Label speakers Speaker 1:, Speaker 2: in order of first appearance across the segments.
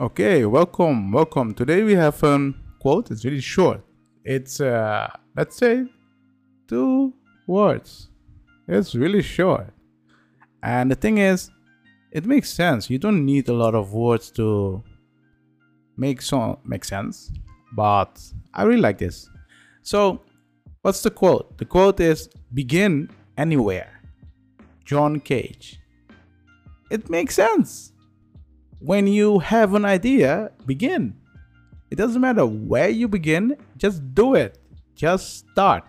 Speaker 1: Okay, welcome, welcome. Today we have a quote. It's really short. It's uh, let's say two words. It's really short. And the thing is, it makes sense. You don't need a lot of words to make so make sense. But I really like this. So, what's the quote? The quote is begin anywhere. John Cage. It makes sense. When you have an idea, begin. It doesn't matter where you begin, just do it. Just start.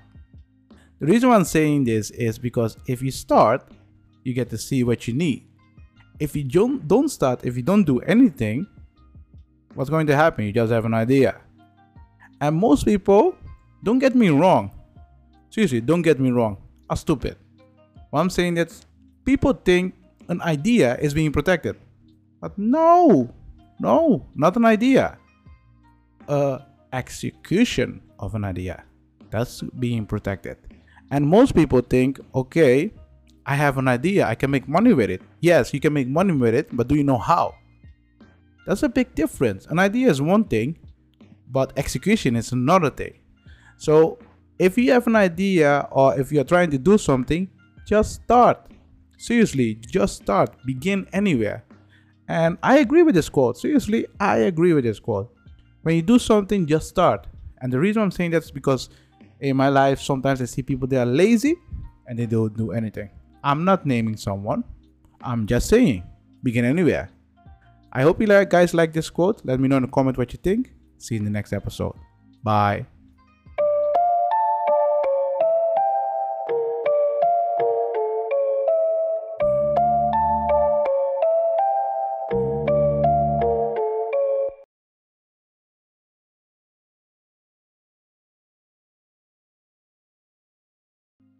Speaker 1: The reason why I'm saying this is because if you start, you get to see what you need. If you don't don't start, if you don't do anything, what's going to happen? You just have an idea. And most people, don't get me wrong. Seriously, don't get me wrong. Are stupid. What I'm saying is people think an idea is being protected. But no, no, not an idea. A execution of an idea. That's being protected. And most people think, okay, I have an idea, I can make money with it. Yes, you can make money with it, but do you know how? That's a big difference. An idea is one thing, but execution is another thing. So, if you have an idea or if you're trying to do something, just start. Seriously, just start. Begin anywhere. And I agree with this quote. Seriously, I agree with this quote. When you do something, just start. And the reason I'm saying that's because in my life, sometimes I see people they are lazy and they don't do anything. I'm not naming someone. I'm just saying, begin anywhere. I hope you guys like this quote. Let me know in the comment what you think. See you in the next episode. Bye.